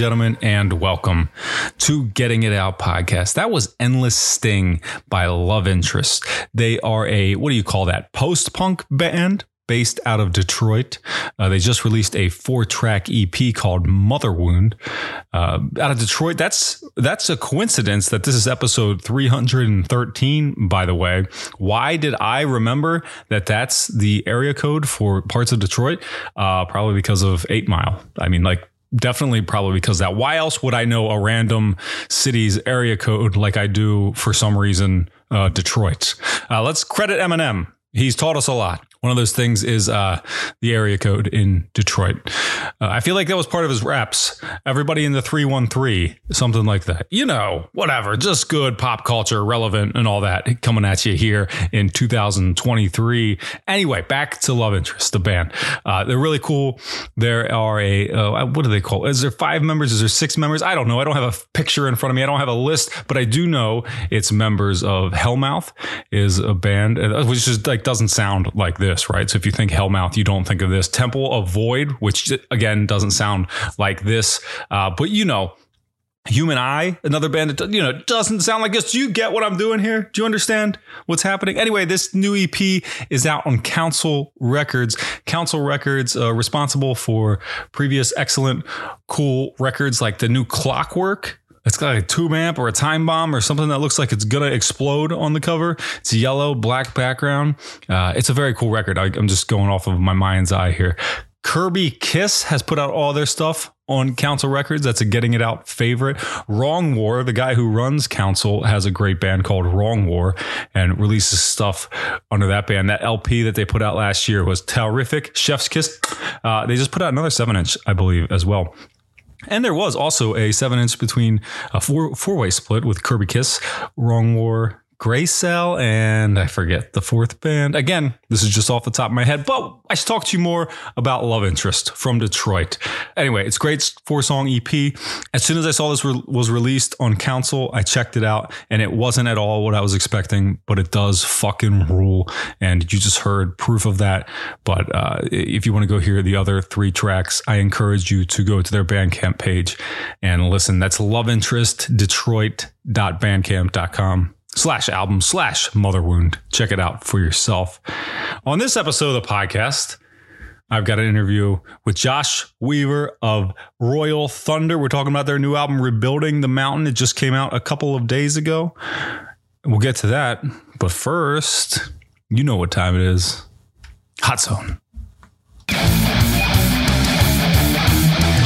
Gentlemen, and welcome to Getting It Out podcast. That was Endless Sting by Love Interest. They are a, what do you call that, post punk band? Based out of Detroit. Uh, they just released a four track EP called Mother Wound. Uh, out of Detroit, that's that's a coincidence that this is episode 313, by the way. Why did I remember that that's the area code for parts of Detroit? Uh, probably because of Eight Mile. I mean, like, definitely probably because that. Why else would I know a random city's area code like I do for some reason uh, Detroit? Uh, let's credit Eminem. He's taught us a lot. One of those things is uh, the area code in Detroit. Uh, I feel like that was part of his raps. Everybody in the 313, something like that. You know, whatever. Just good pop culture, relevant, and all that coming at you here in 2023. Anyway, back to Love Interest, the band. Uh, they're really cool. There are a, uh, what do they call it? Is there five members? Is there six members? I don't know. I don't have a picture in front of me. I don't have a list, but I do know it's members of Hellmouth is a band, uh, which just like doesn't sound like this this, right? So if you think Hellmouth, you don't think of this. Temple of Void, which again doesn't sound like this, uh, but you know, Human Eye, another band that you know doesn't sound like this. Do you get what I'm doing here? Do you understand what's happening? Anyway, this new EP is out on Council Records. Council Records, uh, responsible for previous excellent, cool records like the new Clockwork it's got a tube amp or a time bomb or something that looks like it's gonna explode on the cover. It's yellow, black background. Uh, it's a very cool record. I, I'm just going off of my mind's eye here. Kirby Kiss has put out all their stuff on Council Records. That's a Getting It Out favorite. Wrong War, the guy who runs Council, has a great band called Wrong War and releases stuff under that band. That LP that they put out last year was terrific. Chef's Kiss. Uh, they just put out another seven inch, I believe, as well. And there was also a seven inch between a four four way split with Kirby Kiss, Wrong War, Gray Cell, and I forget the fourth band. Again, this is just off the top of my head, but I should talk to you more about Love Interest from Detroit. Anyway, it's great four song EP. As soon as I saw this re- was released on Council, I checked it out, and it wasn't at all what I was expecting, but it does fucking rule. And you just heard proof of that. But uh, if you want to go hear the other three tracks, I encourage you to go to their Bandcamp page and listen. That's Love Interest slash album slash mother wound. Check it out for yourself. On this episode of the podcast, I've got an interview with Josh Weaver of Royal Thunder. We're talking about their new album, Rebuilding the Mountain. It just came out a couple of days ago. We'll get to that. But first, you know what time it is Hot Zone.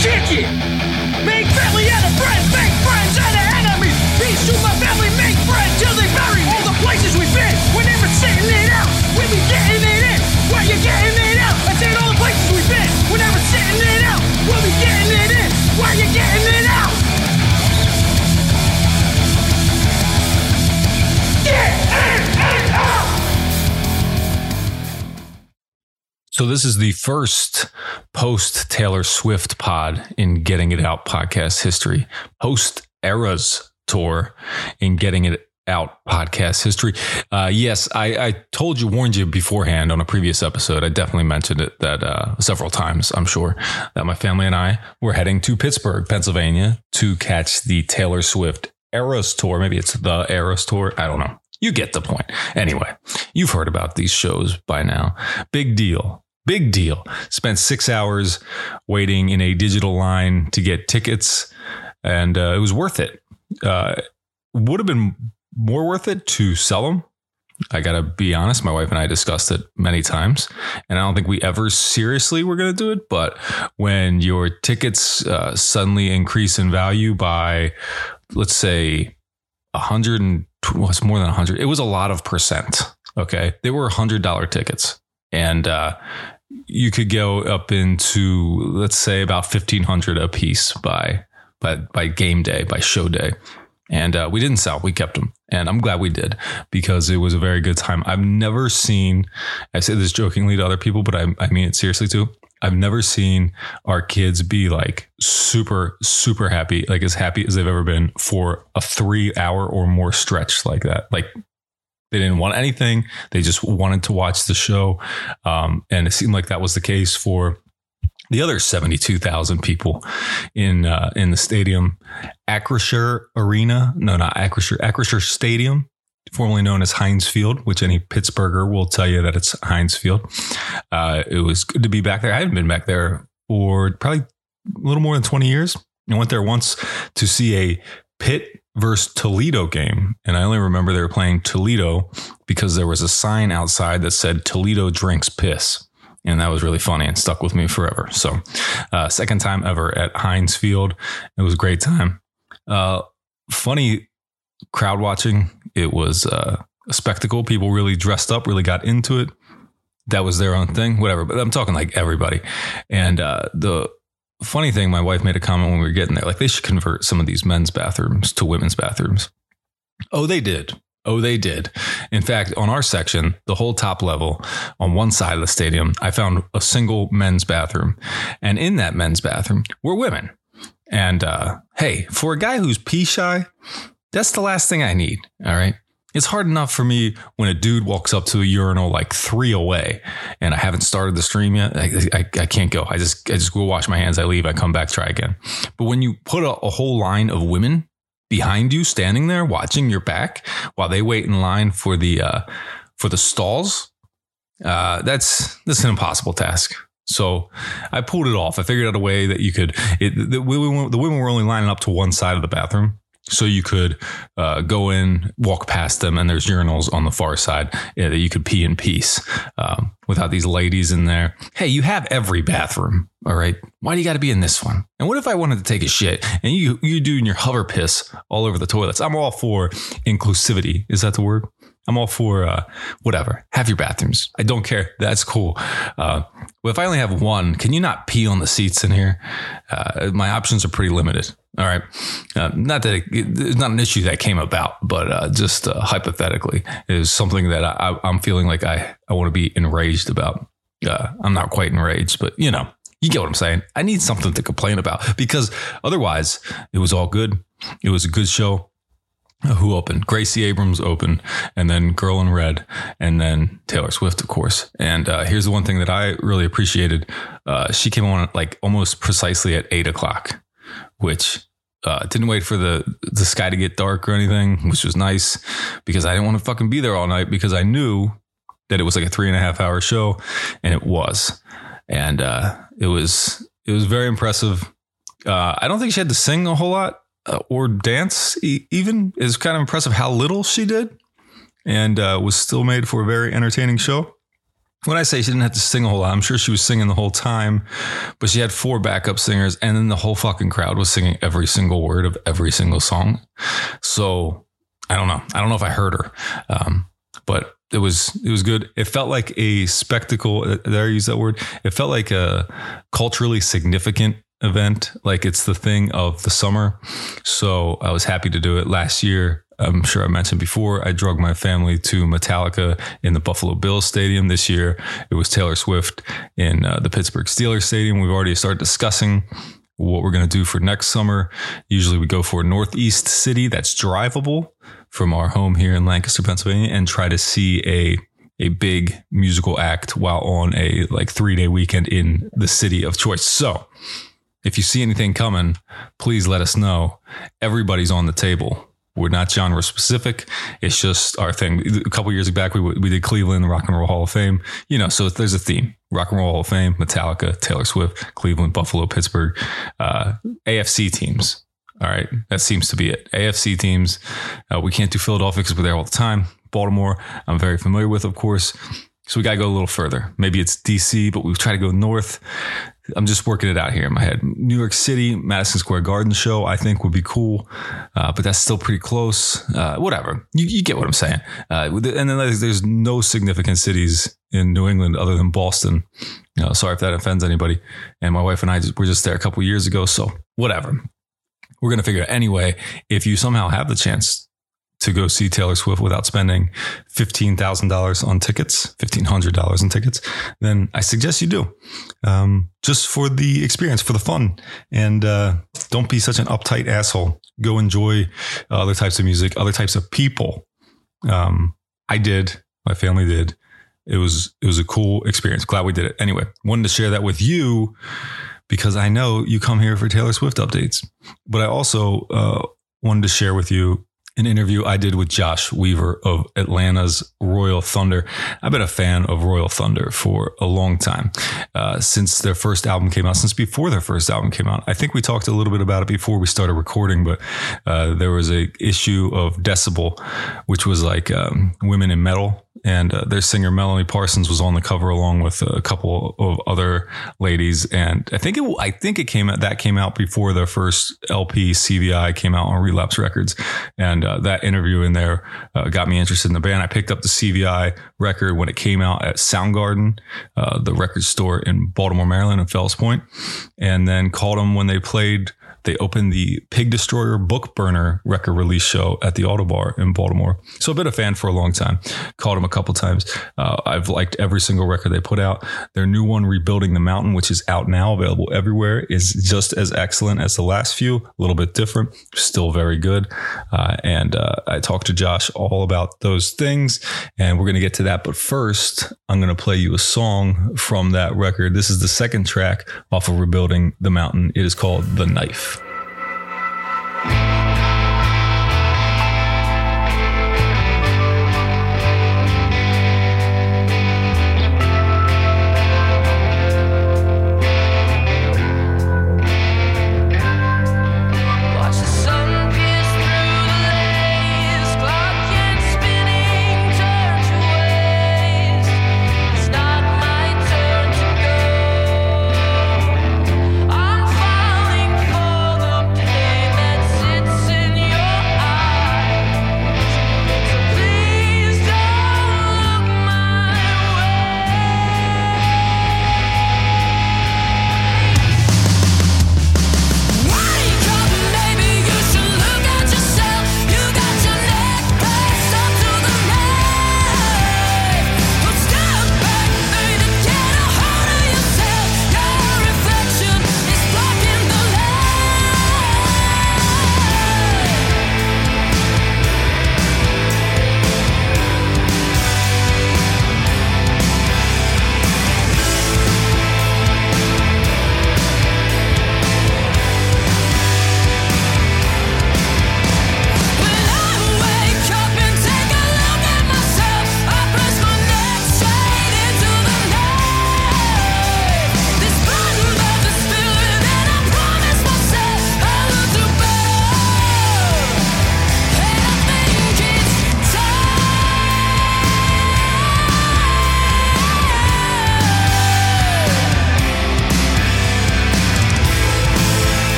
Chicky! Make So this is the first post Taylor Swift pod in Getting It Out podcast history. Post Eras tour in Getting It Out podcast history. Uh, yes, I, I told you, warned you beforehand on a previous episode. I definitely mentioned it that uh, several times. I'm sure that my family and I were heading to Pittsburgh, Pennsylvania, to catch the Taylor Swift Eras tour. Maybe it's the Eras tour. I don't know. You get the point. Anyway, you've heard about these shows by now. Big deal. Big deal. Spent six hours waiting in a digital line to get tickets, and uh, it was worth it. Uh, would have been more worth it to sell them. I gotta be honest. My wife and I discussed it many times, and I don't think we ever seriously were gonna do it. But when your tickets uh, suddenly increase in value by, let's say, a hundred and well, it's more than a hundred. It was a lot of percent. Okay, they were hundred dollar tickets, and uh, you could go up into let's say about fifteen hundred a piece by by by game day by show day, and uh, we didn't sell. We kept them, and I'm glad we did because it was a very good time. I've never seen. I say this jokingly to other people, but I, I mean it seriously too. I've never seen our kids be like super, super happy, like as happy as they've ever been for a three hour or more stretch like that. Like they didn't want anything. They just wanted to watch the show. Um, and it seemed like that was the case for the other 72,000 people in uh, in the stadium, Acrisure Arena. No, not Acrisure, Acrisure Stadium, formerly known as Heinz Field, which any Pittsburgher will tell you that it's Heinz Field. Uh, it was good to be back there. I haven't been back there for probably a little more than 20 years. I went there once to see a Pitt versus Toledo game. And I only remember they were playing Toledo because there was a sign outside that said Toledo drinks piss. And that was really funny and stuck with me forever. So, uh, second time ever at Heinz Field. It was a great time. Uh, funny crowd watching. It was uh, a spectacle. People really dressed up, really got into it. That was their own thing, whatever. But I'm talking like everybody. And uh, the funny thing, my wife made a comment when we were getting there, like they should convert some of these men's bathrooms to women's bathrooms. Oh, they did. Oh, they did. In fact, on our section, the whole top level on one side of the stadium, I found a single men's bathroom. And in that men's bathroom were women. And uh, hey, for a guy who's pee shy, that's the last thing I need. All right. It's hard enough for me when a dude walks up to a urinal like three away and I haven't started the stream yet. I, I, I can't go. I just, I just go wash my hands. I leave. I come back, try again. But when you put a, a whole line of women behind you, standing there watching your back while they wait in line for the, uh, for the stalls, uh, that's, that's an impossible task. So I pulled it off. I figured out a way that you could, it, the, the women were only lining up to one side of the bathroom so you could uh, go in, walk past them, and there's urinals on the far side yeah, that you could pee in peace um, without these ladies in there. Hey, you have every bathroom, all right? Why do you got to be in this one? And what if I wanted to take a shit and you you doing your hover piss all over the toilets? I'm all for inclusivity. Is that the word? I'm all for uh, whatever. Have your bathrooms. I don't care. That's cool. Uh, well, if I only have one, can you not pee on the seats in here? Uh, my options are pretty limited. All right. Uh, not that it, it's not an issue that came about, but uh, just uh, hypothetically, is something that I, am feeling like I, I want to be enraged about. I'm not quite enraged, but you know, you get what I'm saying. I need something to complain about because otherwise, it was all good. It was a good show who opened? Gracie Abrams opened, and then Girl in Red, and then Taylor Swift, of course. And uh, here's the one thing that I really appreciated: uh, she came on like almost precisely at eight o'clock, which uh, didn't wait for the the sky to get dark or anything, which was nice because I didn't want to fucking be there all night because I knew that it was like a three and a half hour show, and it was, and uh, it was it was very impressive. Uh, I don't think she had to sing a whole lot uh, or dance even is kind of impressive how little she did and uh, was still made for a very entertaining show. When I say she didn't have to sing a whole lot, I'm sure she was singing the whole time, but she had four backup singers and then the whole fucking crowd was singing every single word of every single song. So I don't know. I don't know if I heard her. Um, but it was it was good. It felt like a spectacle. Uh, there, I use that word. It felt like a culturally significant event. Like it's the thing of the summer. So I was happy to do it last year. I'm sure I mentioned before, I drug my family to Metallica in the Buffalo Bills Stadium this year. It was Taylor Swift in uh, the Pittsburgh Steelers Stadium. We've already started discussing what we're going to do for next summer. Usually we go for a Northeast city that's drivable from our home here in Lancaster, Pennsylvania, and try to see a a big musical act while on a like three day weekend in the city of choice. So if you see anything coming, please let us know. Everybody's on the table. We're not genre specific. It's just our thing. A couple years back, we, we did Cleveland Rock and Roll Hall of Fame. You know, so there's a theme: Rock and Roll Hall of Fame, Metallica, Taylor Swift, Cleveland, Buffalo, Pittsburgh, uh, AFC teams. All right, that seems to be it. AFC teams. Uh, we can't do Philadelphia because we're there all the time. Baltimore, I'm very familiar with, of course. So we got to go a little further. Maybe it's DC, but we try to go north. I'm just working it out here in my head. New York City, Madison Square Garden show, I think would be cool, uh, but that's still pretty close. Uh, whatever, you, you, get what I'm saying. Uh, and then there's, no significant cities in New England other than Boston. You know, sorry if that offends anybody. And my wife and I just, were just there a couple years ago, so whatever. We're gonna figure it anyway. If you somehow have the chance to go see Taylor Swift without spending $15,000 on tickets, $1,500 on tickets, then I suggest you do. Um, just for the experience, for the fun. And uh, don't be such an uptight asshole. Go enjoy other types of music, other types of people. Um, I did, my family did. it was it was a cool experience. Glad we did it. Anyway, wanted to share that with you because I know you come here for Taylor Swift updates, but I also uh, wanted to share with you an interview I did with Josh Weaver of Atlanta's Royal Thunder. I've been a fan of Royal Thunder for a long time, uh, since their first album came out, since before their first album came out. I think we talked a little bit about it before we started recording, but uh, there was a issue of Decibel, which was like um, women in metal and uh, their singer Melanie Parsons was on the cover along with a couple of other ladies. And I think it, I think it came out that came out before their first LP CVI came out on Relapse Records, and uh, that interview in there uh, got me interested in the band. I picked up the CVI record when it came out at Soundgarden, uh, the record store in Baltimore, Maryland, in Fells Point, and then called them when they played they opened the Pig Destroyer Book Burner record release show at the Ottobar in Baltimore. So I've been a fan for a long time. Called them a couple times. Uh, I've liked every single record they put out. Their new one, Rebuilding the Mountain, which is out now, available everywhere, is just as excellent as the last few. A little bit different, still very good. Uh, and uh, I talked to Josh all about those things, and we're going to get to that. But first, I'm going to play you a song from that record. This is the second track off of Rebuilding the Mountain. It is called The Knife.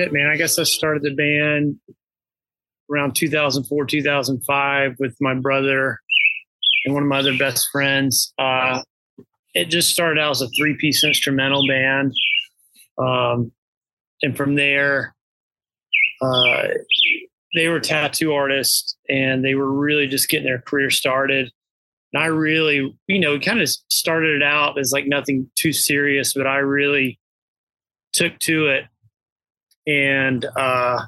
Shit, man. I guess I started the band around 2004, 2005 with my brother and one of my other best friends. Uh, it just started out as a three piece instrumental band. Um, and from there, uh, they were tattoo artists and they were really just getting their career started. And I really, you know, kind of started it out as like nothing too serious, but I really took to it. And, uh,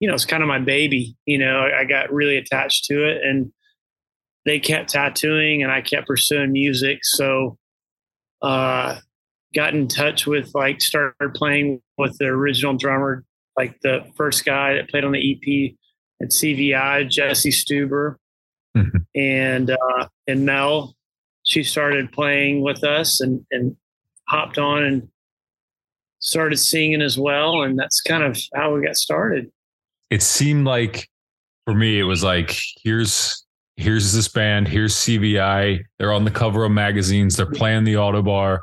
you know, it's kind of my baby. You know, I, got really attached to it and they kept tattooing and I kept pursuing music. So, uh, got in touch with like started playing with the original drummer, like the first guy that played on the EP at CVI, Jesse Stuber, Mhm. and uh, and Mel. She started playing with us and and hopped on and started singing as well, and that's kind of how we got started. It seemed like for me, it was like here's here's this band, here's CVI. They're on the cover of magazines. They're playing the Ottobar.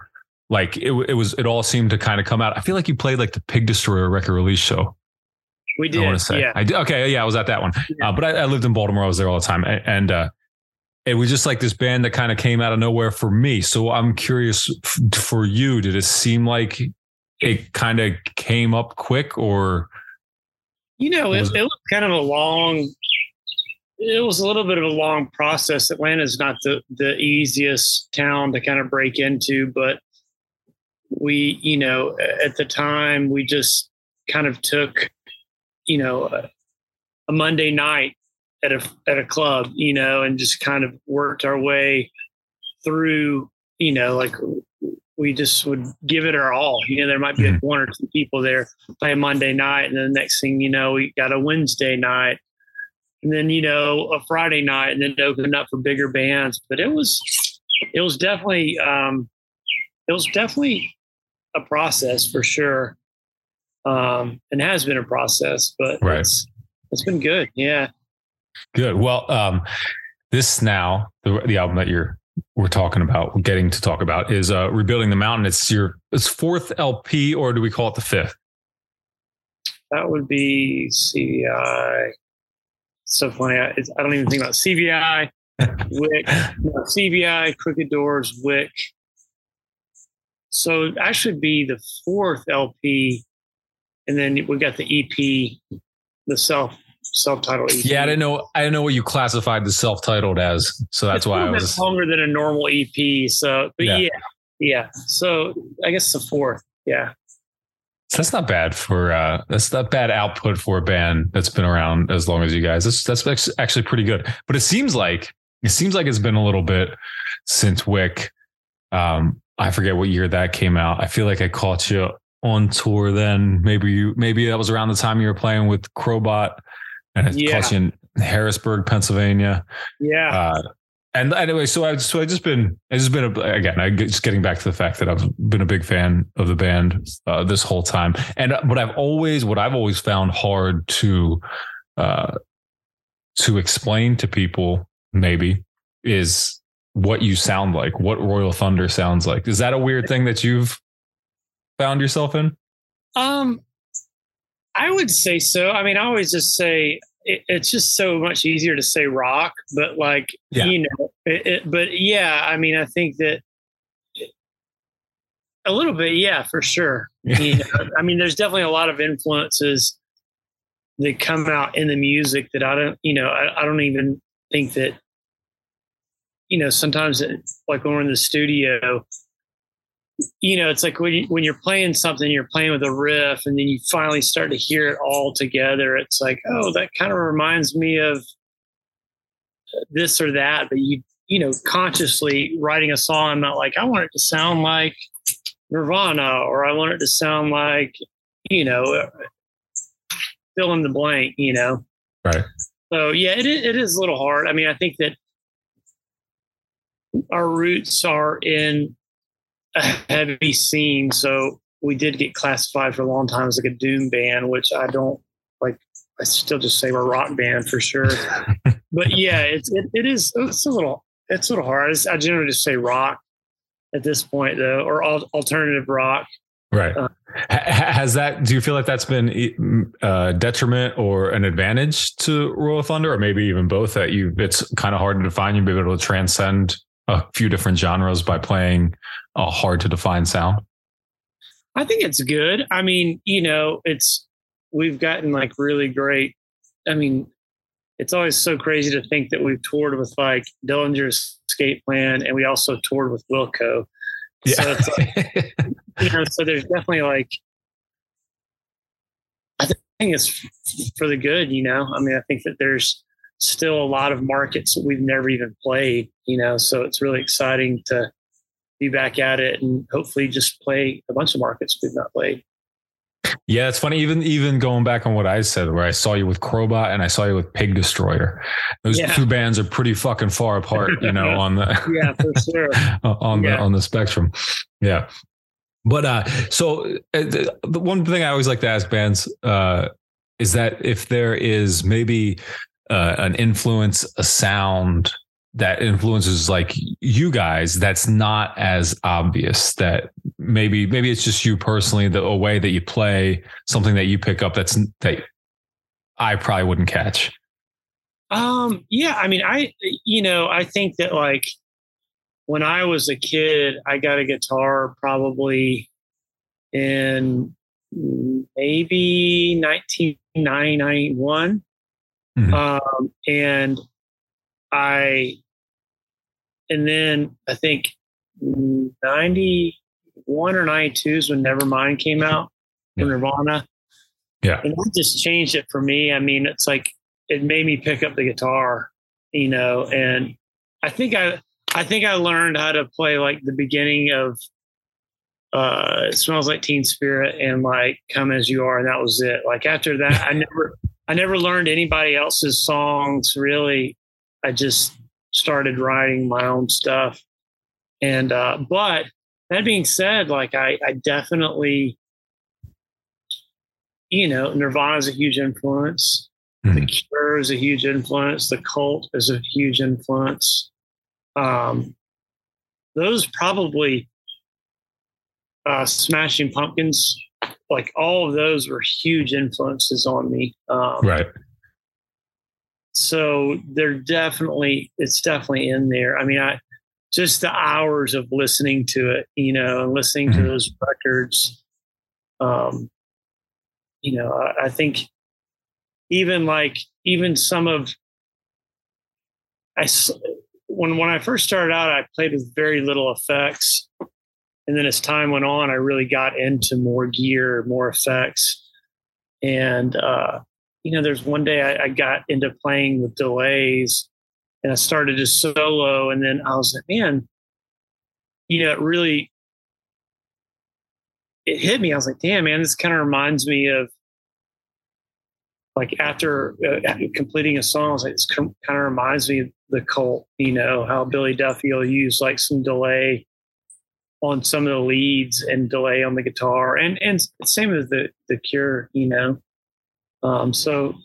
Like it, it was, it all seemed to kind of come out. I feel like you played like the Pig Destroyer record release show. We did. I want to say. yeah. I did. Okay. Yeah, I was at that one. Uh, but I, I lived in Baltimore. I was there all the time. And uh, it was just like this band that kind of came out of nowhere for me. So I'm curious f- for you, did it seem like it kind of came up quick or? You know, it, was it was kind of a long. It was a little bit of a long process. Atlanta's not the the easiest town to kind of break into, but we, you know, at the time we just kind of took, you know, a, a Monday night at a at a club, you know, and just kind of worked our way through, you know, like we just would give it our all. You know, there might be like one or two people there play a Monday night, and then the next thing you know, we got a Wednesday night, and then you know a Friday night, and then it opened up for bigger bands. But it was, it was definitely, um, it was definitely a process for sure, um, and has been a process. But Right. it's it's been good. Yeah, Good. Well, um, this now the the album that you're we're talking about, getting to talk about, is uh, rebuilding the mountain. It's your it's fourth LP, or do we call it the fifth? that would be CVI. So funny. I, it's, I don't even think about CVI, Wick, no, CVI, Crooked Doors, Wick. So it'd actually be the fourth LP, and then we got the EP, the self self titled EP. Yeah, I didn't know. I didn't know what you classified the self titled as, so that's It's why I was. longer than a normal EP. So, but Yeah. yeah, yeah. So I guess the fourth. Yeah. So that's not bad for. uh That's not bad output for a band that's been around as long as you guys. That's that's act- actually pretty good. But it seems like it seems like it's been a little bit since Wick. Um, I forget what year that came out. I feel like I caught you on tour then. Maybe you. Maybe that was around the time you were playing with Crowbar, and it's Yeah. you in Harrisburg, Pennsylvania. Yeah. Uh, and anyway, so I so I just been I just been a, again I just getting back to the fact that I've been a big fan of the band uh, this whole time, and but I've always what I've always found hard to uh, to explain to people maybe is what you sound like, what Royal Thunder sounds like. Is that a weird thing that you've found yourself in? Um, I would say so. I mean, I always just say it, it's just so much easier to say rock, but like Yeah. you know, it, it, but yeah, I mean, I think that a little bit, yeah, for sure. You know, I mean, there's definitely a lot of influences that come out in the music that I don't, you know, I, I don't even think that, you know, sometimes like when we're in the studio, you know, it's like when you, when you're playing something, you're playing with a riff, and then you finally start to hear it all together. It's like, oh, that kind of reminds me of this or that. But you, you know, consciously writing a song, I'm not like I want it to sound like Nirvana, or I want it to sound like, you know, fill in the blank. You know, Right. so yeah, it it is a little hard. I mean, I think that our roots are in a heavy scene, so we did get classified for a long time as like a doom band, which I don't like. I still just say we're a rock band for sure. but yeah, it's it, it is it's a little it's a little hard. I, just- I generally just say rock at this point though, or al- alternative rock. Right. Uh, Ha- ha- Has that? Do you feel like that's been a detriment or an advantage to Royal Thunder, or maybe even both? That you, it's kind of hard to define. You've been able to transcend a few different genres by playing a hard to define sound. I think it's good. I mean, you know, it's we've gotten like really great. I mean, it's always so crazy to think that we've toured with like Dillinger's Escape Plan, and we also toured with Wilco. So Yeah. it's like, you know, so there's definitely like, I think it's for the good. You know, I mean, I think that there's still a lot of markets that we've never even played. You know, so it's really exciting to be back at it and hopefully just play a bunch of markets we've not played. yeah, it's funny. Even even going back on what I said, where I saw you with Crowbar and I saw you with Pig Destroyer. Those Yeah. two bands are pretty fucking far apart, you know, on the Yeah, for sure. on the on the spectrum. Yeah. But uh so uh, the, the one thing I always like to ask bands uh is that if there is maybe uh, an influence, a sound that influences like you guys that's not as obvious that maybe maybe it's just you personally the a way that you play something that you pick up that's that I probably wouldn't catch. Um, yeah, I mean, I, you know, I think that like when I was a kid, I got a guitar probably in maybe 1991. Mhm. Um, and I, and then I think 91 or 92 is when Nevermind came out from Nirvana. Yeah. And that just changed it for me. I mean, it's like, it made me pick up the guitar, you know, and I think I, I think I learned how to play like the beginning of uh it smells like teen spirit and like come as you are and that was it like after that i never i never learned anybody else's songs really. I just started writing my own stuff. And uh but that being said like i i definitely you know nirvana is a huge influence. The Mhm. cure is a huge influence. The cult is a huge influence. Um those probably uh, Smashing Pumpkins, like all of those were huge influences on me. Um, Right. So they're definitely, it's definitely in there. I mean, I just the hours of listening to it, you know, and listening to Mhm. those records. Um, you know, I, I think even like even some of I when when I first started out, I played with very little effects, and then as time went on, I really got into more gear, more effects, and uh, you know, there's one day I, I got into playing with delays, and I started to solo, and then I was like, man, you know, it really it hit me. I was like, damn, man, this kind of reminds me of like after uh, completing a song, I was like, this kind of reminds me of the cult, you know, how Billy Duffy will use like some delay on some of the leads and delay on the guitar and, and same as the, the cure, you know? Um, so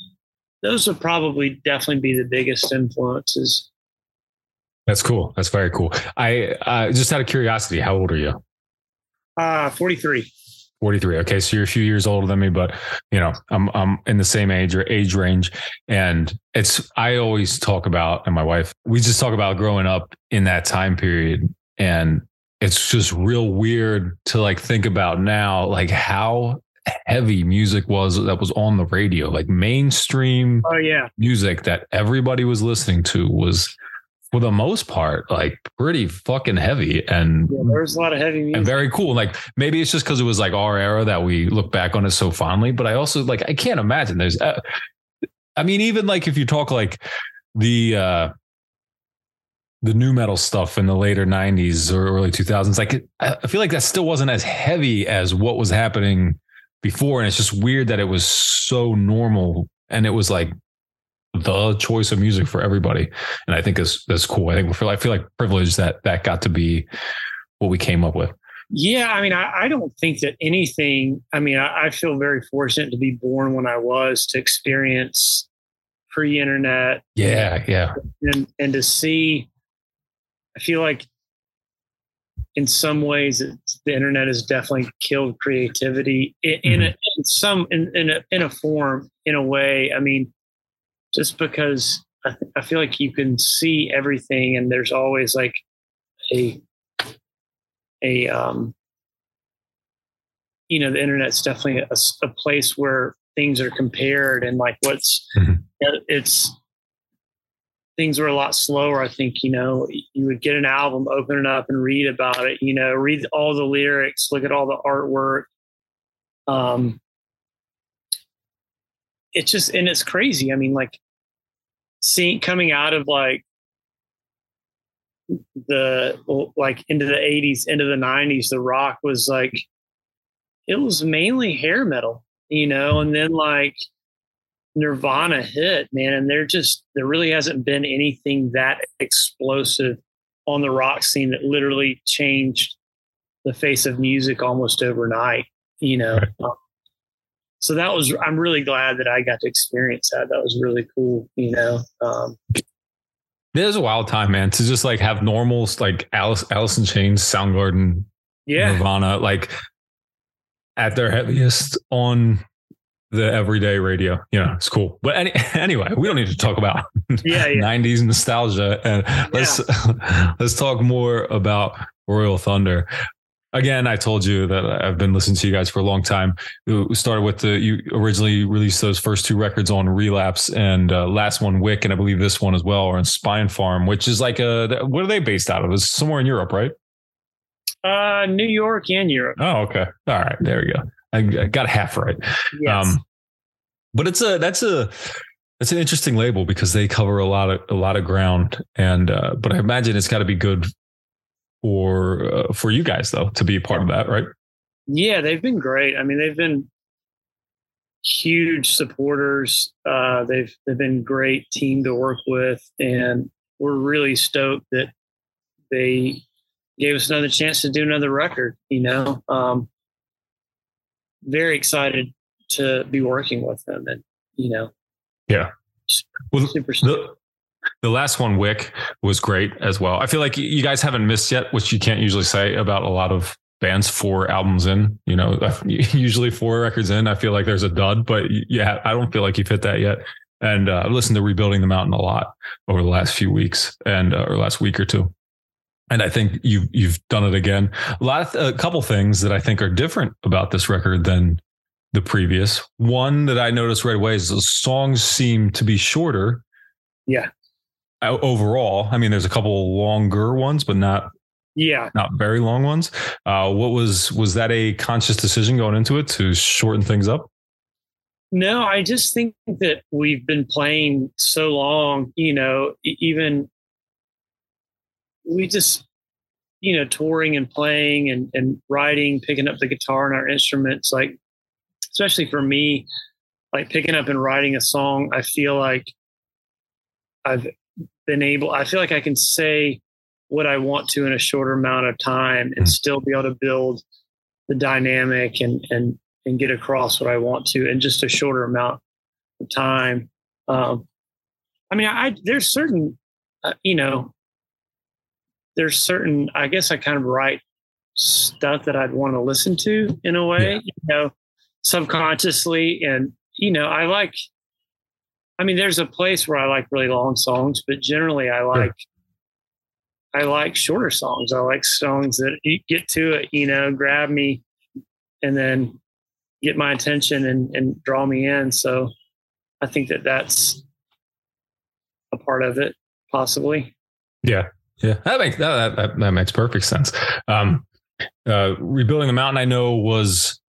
those would probably definitely be the biggest influences. That's cool. That's very cool. I uh, just out of curiosity, how old are you? Uh, 43. 43. Okay. So you're a few years older than me, but you know, I'm, I'm in the same age or age range. And it's, I always talk about, and my wife, we just talk about growing up in that time period. And it's just real weird to like think about now, like how heavy music was that was on the radio, like mainstream Oh yeah. music that everybody was listening to was for the most part like pretty fucking heavy and yeah there's a lot of heavy music. and very cool. Like maybe it's just because it was like our era that we look back on it so fondly. But I also like I can't imagine there's. Uh, I mean, even like if you talk like the uh the nu metal stuff in the later '90s or early 2000s, like I I feel like that still wasn't as heavy as what was happening before, and it's just weird that it was so normal and it was like the choice of music for everybody. And I think that's that's cool. I think we feel I feel like privileged that that got to be what we came up with. Yeah, I mean, I, I don't think that anything. I mean, I, I feel very fortunate to be born when I was to experience pre-internet Yeah, yeah. and and to see. I feel like, in some ways, it's, the internet has definitely killed creativity in, in, a, in some in in a, in a form in a way. I mean, just because I, th- I feel like you can see everything, and there's always like a a um you know, the internet's definitely a place where things are compared and like what's Mhm. it's things were a lot slower. I think you know you would get an album, open it up, and read about it. You know, read all the lyrics, look at all the artwork. Um, it's just and it's crazy. I mean, like seeing coming out of like the like into the 80s into the 90s the rock was like it was mainly hair metal you know and then like nirvana hit man and there just there really hasn't been anything that explosive on the rock scene that literally changed the face of music almost overnight you know? Um, so that was i'm really glad that i got to experience that. That was really cool you know? Um It is a wild time, man, to just like have normals like Alice, Alice in Chains, Soundgarden, yeah. Nirvana, like at their heaviest on the everyday radio. You know, it's cool. But any, anyway, we don't need to talk about Yeah, yeah. 90s nostalgia. And let's let's talk more about Royal Thunder. Again, I told you that I've been listening to you guys for a long time. We started with the you originally released those first two records on Relapse and uh, last one Wick, and I believe this one as well, or on Spinefarm, which is like a what are they based out of? It's somewhere in Europe, right? Uh, New York and Europe. Oh, okay. All right. There we go. I I got half right. Yes. Um, but it's a that's a it's an interesting label because they cover a lot of a lot of ground, and uh, but I imagine it's got to be good for uh, for you guys though to be a part of that, right? yeah, they've been great. I mean, they've been huge supporters. Uh, they've they've been great team to work with, and we're really stoked that they gave us another chance to do another record. You know, um, very excited to be working with them, and you know, Yeah. Well, super. the the last one, Wick, was great as well. I feel like you guys haven't missed yet, which you can't usually say about a lot of bands four albums in. You know, usually four records in, I feel like there's a dud, but yeah, I don't feel like you've hit that yet. And uh, I've listened to Rebuilding the Mountain a lot over the last few weeks and uh, or last week or two. And I think you've you've done it again. A lot of a couple things that I think are different about this record than the previous. One that I noticed right away is the songs seem to be shorter Yeah, overall. I mean, there's a couple longer ones, but not yeah. not very long ones. Uh, what was was that a conscious decision going into it to shorten things up? No, I just think that we've been playing so long, you know, even we just, you know, touring and playing and, and writing, picking up the guitar and our instruments, like, especially for me, like picking up and writing a song, I feel like I've been able, I feel like I can say what I want to in a shorter amount of time and Mm. still be able to build the dynamic and, and, and get across what I want to in just a shorter amount of time. Um, I mean, I there's certain, uh, you know, there's certain. I guess I kind of write stuff that I'd want to listen to in a way, Yeah. you know, subconsciously, and you know, I like. I mean, there's a place where I like really long songs, but generally, I like. I like shorter songs. I like songs that get to it, you know, grab me, and then get my attention and, and draw me in. So I think that that's a part of it, possibly. Yeah, yeah, that makes that that, that makes perfect sense. Um, uh, rebuilding the mountain, I know was,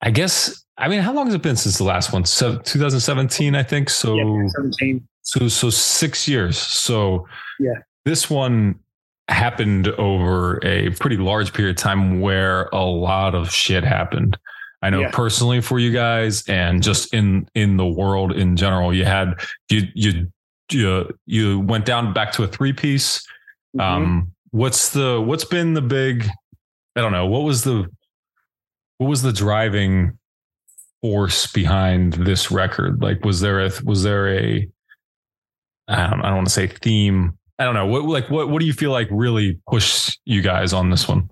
I guess. I mean, how long has it been since the last one? So 2017, I think. So Yeah, 17. So so six years. So Yeah. this one happened over a pretty large period of time where a lot of shit happened. I know Yeah. personally for you guys and just in in the world in general. You had you you you you went down back to a three piece. Mhm. Um what's the what's been the big I don't know, what was the what was the driving force behind this record? Like was there a was there a I don't, I don't want to say theme. I don't know. What like what what do you feel like really pushed you guys on this one?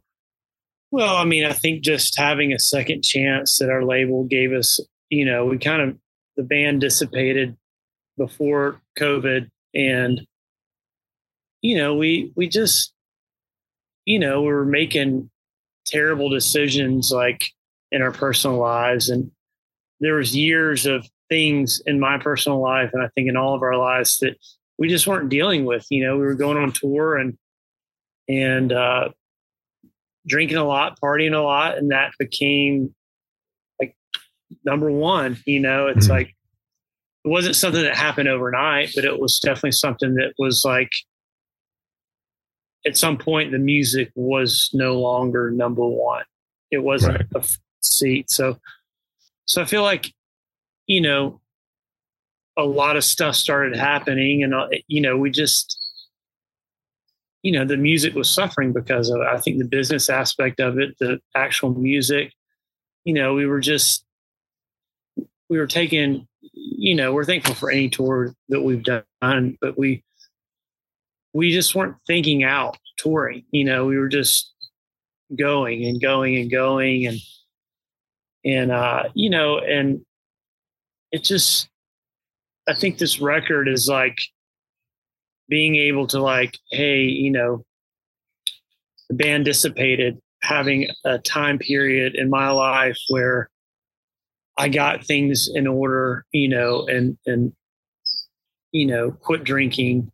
Well, I mean, I think just having a second chance that our label gave us, you know, we kind of, the band dissipated before COVID and, you know, we, we just, you know, we were making terrible decisions like in our personal lives. And there was years of things in my personal life, and I think in all of our lives that we just weren't dealing with. You know, we were going on tour and and uh, drinking a lot, partying a lot, and that became like number one. You know, it's Mhm. like it wasn't something that happened overnight, but it was definitely something that was like at some point the music was no longer number one. It wasn't Right. a seat. So, so I feel like, you know, a lot of stuff started happening, and uh, you know, we just, you know, the music was suffering because of it. I think the business aspect of it, the actual music, you know, we were just, we were taking, you know, we're thankful for any tour that we've done, but we, we just weren't thinking out touring. You know, we were just going and going and going and and uh, you know, and it just I think this record is like being able to like, hey, you know, the band dissipated, having a time period in my life where I got things in order, you know, and and you know, quit drinking,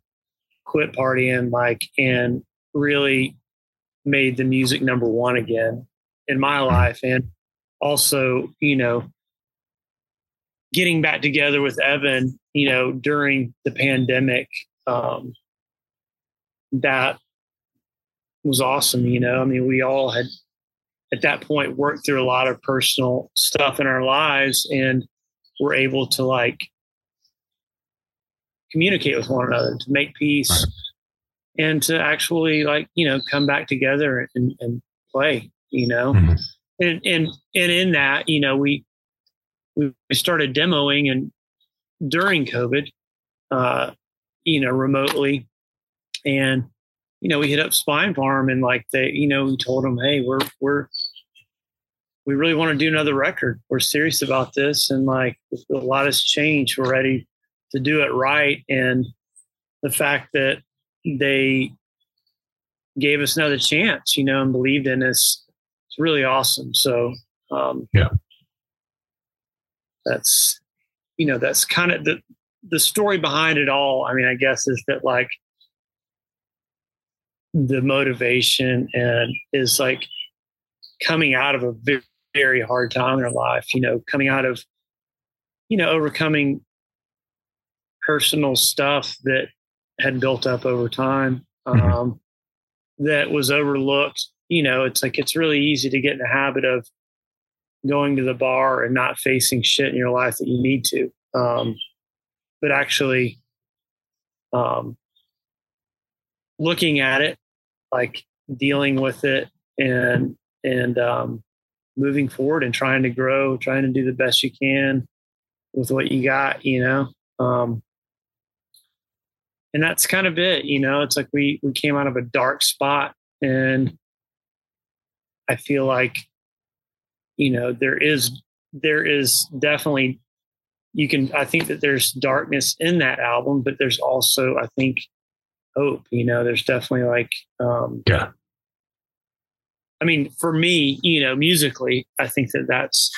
quit partying, like, and really made the music number one again in my life. And also, you know, getting back together with Evan, you know, during the pandemic, um, that was awesome. You know, I mean, we all had at that point worked through a lot of personal stuff in our lives and were able to like communicate with one another, to make peace, Right. and to actually like you know come back together and, and play. You know, Mhm. and and and in that, you know, we we started demoing and during COVID, uh, you know, remotely, and you know, we hit up Spinefarm and like they, you know, we told them, hey, we're we're we really want to do another record. We're serious about this, and like a lot has changed. We're ready to do it right, and the fact that they gave us another chance, you know, and believed in us, it's really awesome. So, um, Yeah. that's you know that's kind of the the story behind it all. I mean, I guess is that like the motivation and is like coming out of a very, hard time in their life, you know, coming out of, you know, overcoming personal stuff that had built up over time um, Mhm. that was overlooked. You know, it's like it's really easy to get in the habit of going to the bar and not facing shit in your life that you need to. Um, but actually, um, looking at it, like dealing with it and and um, moving forward and trying to grow, trying to do the best you can with what you got, you know. Um, and that's kind of it, you know. It's like we we came out of a dark spot, and I feel like, you know, there is there is definitely you can. I think that there's darkness in that album, but there's also I think hope. You know, there's definitely like um, Yeah. I mean, for me, you know, musically, I think that that's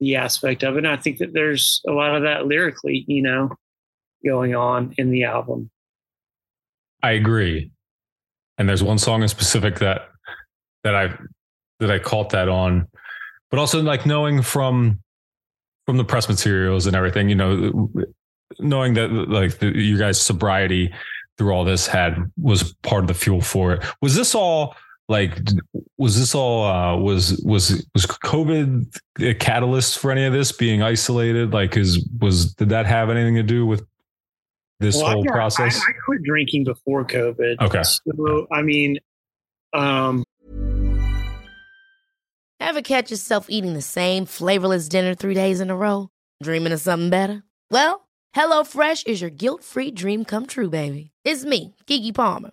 the aspect of it. And I think that there's a lot of that lyrically, you know, going on in the album. I agree. And there's one song in specific that that I that I caught that on, but also like knowing from from the press materials and everything, you know, knowing that like the, you guys' sobriety through all this had was part of the fuel for it. Was this all like was this all uh was was was covid a catalyst for any of this being isolated like is was did that have anything to do with this Well, whole got- process I, I quit drinking before COVID. Okay. So, I mean, um, Ever catch yourself eating the same flavorless dinner three days in a row? Dreaming of something better? Well, HelloFresh is your guilt free dream come true, baby. It's me, Keke Palmer.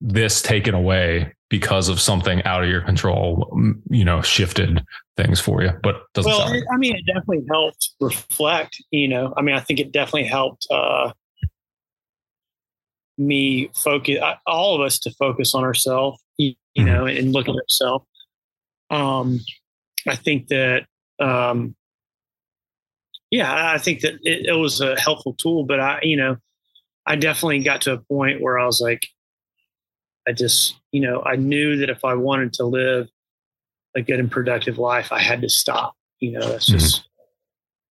this taken away because of something out of your control, you know, shifted things for you. But doesn't well, it- I mean, it definitely helped reflect. You know, I mean, I think it definitely helped uh, me focus, all of us to focus on ourselves. You, you Mhm. know, and look at ourselves. Um, I think that, um, yeah, I think that it, it was a helpful tool. But I, you know, I definitely got to a point where I was like, I just, you know, I knew that if I wanted to live a good and productive life, I had to stop. You know, that's Mhm. just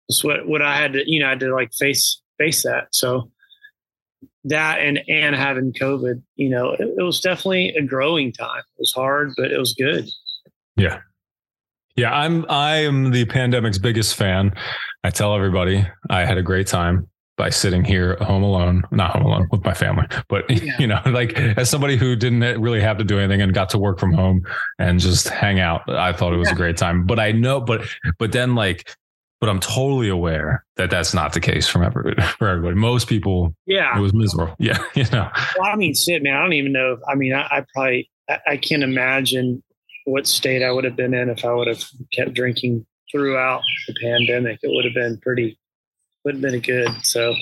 that's what what I had to, you know, I had to like face face that. So that and and having COVID, you know, it, it was definitely a growing time. It was hard, but it was good. Yeah. Yeah, I'm I am the pandemic's biggest fan. I tell everybody I had a great time by sitting here home alone, not home alone with my family, but Yeah. you know, like as somebody who didn't really have to do anything and got to work from home and just hang out, I thought it was a great time. But I know, but but then like, but I'm totally aware that that's not the case from everybody. For everybody, most people, Yeah. it was miserable. Yeah, you know, Well, I mean, shit, man. I don't even know. If, I mean, I, I probably I, I can't imagine what state I would have been in if I would have kept drinking throughout the pandemic. It would have been pretty. Would have been good. So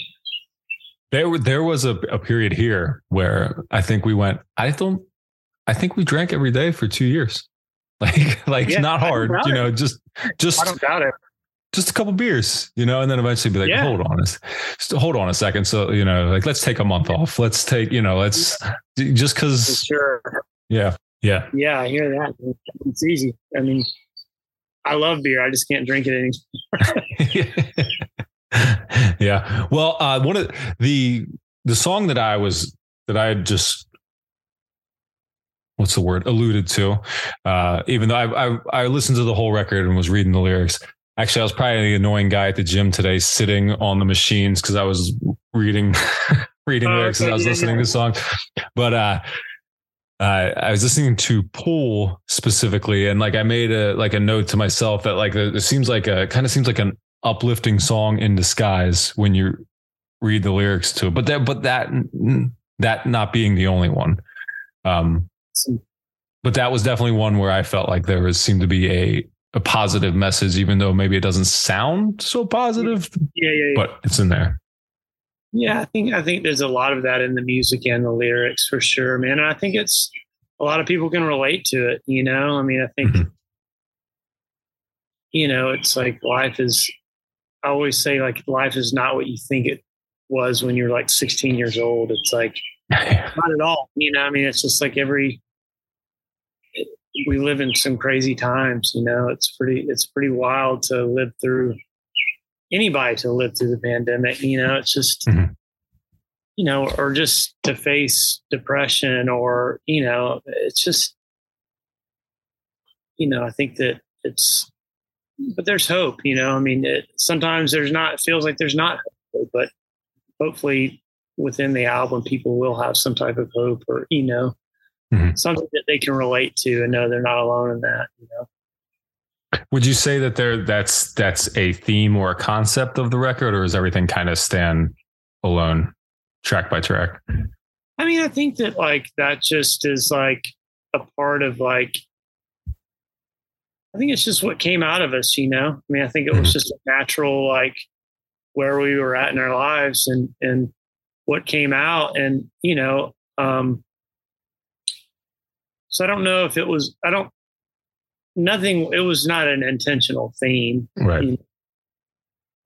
There, there was a, a period here where I think we went. I don't. I think we drank every day for two years. Like, like Yeah, not hard, you it. know, just, just, I don't doubt it. just a couple beers, you know, and then eventually be like, Yeah. hold on, a hold on a second. So, you know, like, let's take a month off. Let's take, you know, let's just cause, sure. yeah, yeah. Yeah, I hear that. It's easy. I mean, I love beer. I just can't drink it anymore. yeah. Well, uh, one of the the song that I was that I had just what's the word alluded to, uh, even though I, I I listened to the whole record and was reading the lyrics. Actually, I was probably the annoying guy at the gym today, sitting on the machines because I was reading reading Oh, lyrics and I was yeah, listening yeah. to songs. But uh, uh, I was listening to Pool specifically, and like I made a like a note to myself that like it seems like a kind of seems like an uplifting song in disguise when you read the lyrics to it. But that but that that not being the only one. Um, but that was definitely one where I felt like there was seemed to be a a positive message, even though maybe it doesn't sound so positive, Yeah, yeah, yeah. but it's in there. Yeah, I think I think there's a lot of that in the music and the lyrics for sure, man. And I think it's a lot of people can relate to it. You know, I mean, I think Mhm. you know, it's like life is. I always say like life is not what you think it was when you're like 16 years old. It's like not at all. You know, I mean, it's just like every. We live in some crazy times. You know, it's pretty. It's pretty wild to live through. Anybody to live through the pandemic. You know, it's just Mhm. you know, or just to face depression or, you know, it's just, you know, I think that it's, but there's hope, you know, I mean, it, sometimes there's not, it feels like there's not hope, but hopefully within the album, people will have some type of hope or, you know, Mhm. something that they can relate to and know they're not alone in that, you know. Would you say that there that's that's a theme or a concept of the record, or is everything kind of stand alone, track by track? I mean, I think that like that just is like a part of like I think it's just what came out of us, you know. I mean, I think it was just a natural like where we were at in our lives and and what came out and you know um so I don't know if it was I don't nothing it was not an intentional theme Right.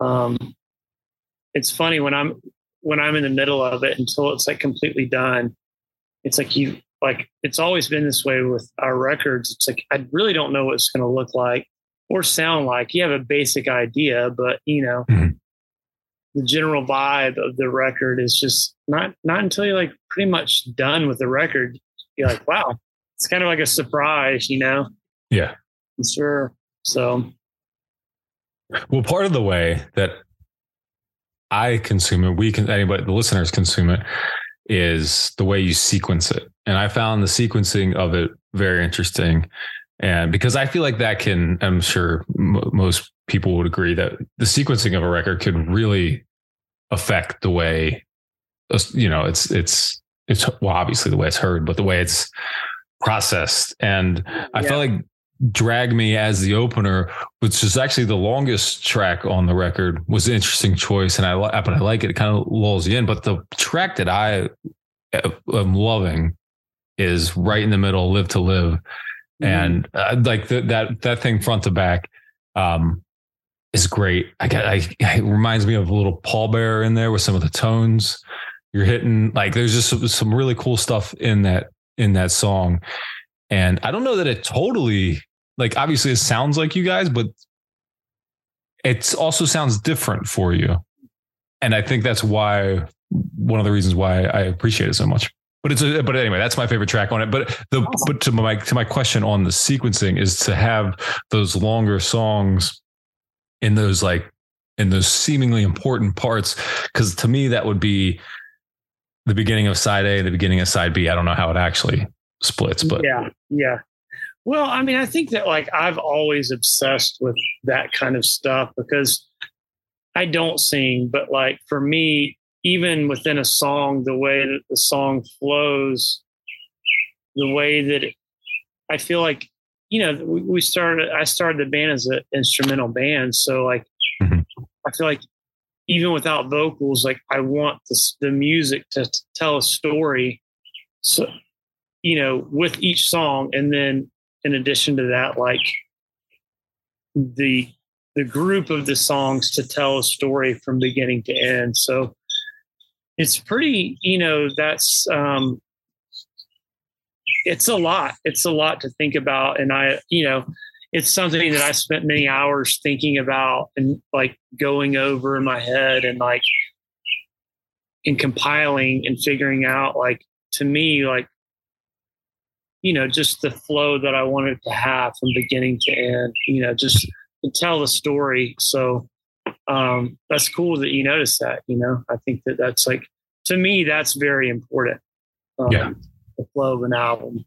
um it's funny when i'm when i'm in the middle of it until it's like completely done it's like you like it's always been this way with our records it's like i really don't know what it's going to look like or sound like. You have a basic idea, but you know, Mhm. the general vibe of the record is just not not until you're like pretty much done with the record. You're like, wow, it's kind of like a surprise, you know. Yeah. Sure. So Well, part of the way that I consume it, we can anybody the listeners consume it is the way you sequence it. And I found the sequencing of it very interesting. And because I feel like that can, I'm sure m- most people would agree that the sequencing of a record can really affect the way, uh, you know, it's, it's, it's, well, obviously the way it's heard, but the way it's processed. And I Yeah. felt like Drag Me as the opener, which is actually the longest track on the record, was an interesting choice. And I, li- but I like it. It kind of lulls you in. But the track that I am loving is right in the middle, Live to Live. And uh, like the, that, that thing front to back, um, is great. I got, I, it reminds me of a little Paul Bear in there with some of the tones you're hitting. Like there's just some, some really cool stuff in that, in that song. And I don't know that it totally like obviously it sounds like you guys, but it also sounds different for you. And I think that's why one of the reasons why I appreciate it so much. But it's a, but anyway, that's my favorite track on it. But the but to my to my question on the sequencing is to have those longer songs in those like in those seemingly important parts because to me that would be the beginning of side A, the beginning of side B. I don't know how it actually splits, but yeah, yeah. Well, I mean, I think that like I've always obsessed with that kind of stuff because I don't sing, but like for me, even within a song, the way that the song flows, the way that it, I feel like, you know, we, we started, I started the band as an instrumental band. So like, Mhm. I feel like even without vocals, like I want the, the music to, to tell a story. So, you know, with each song. And then in addition to that, like the the group of the songs to tell a story from beginning to end. So it's pretty, you know, that's um it's a lot. It's a lot to think about. And I, you know, it's something that I spent many hours thinking about and like going over in my head and like and compiling and figuring out like to me like you know just the flow that i wanted to have from beginning to end you know just to tell the story so um that's cool that you notice that you know i think that that's like to me that's very important um, Yeah. the flow of an album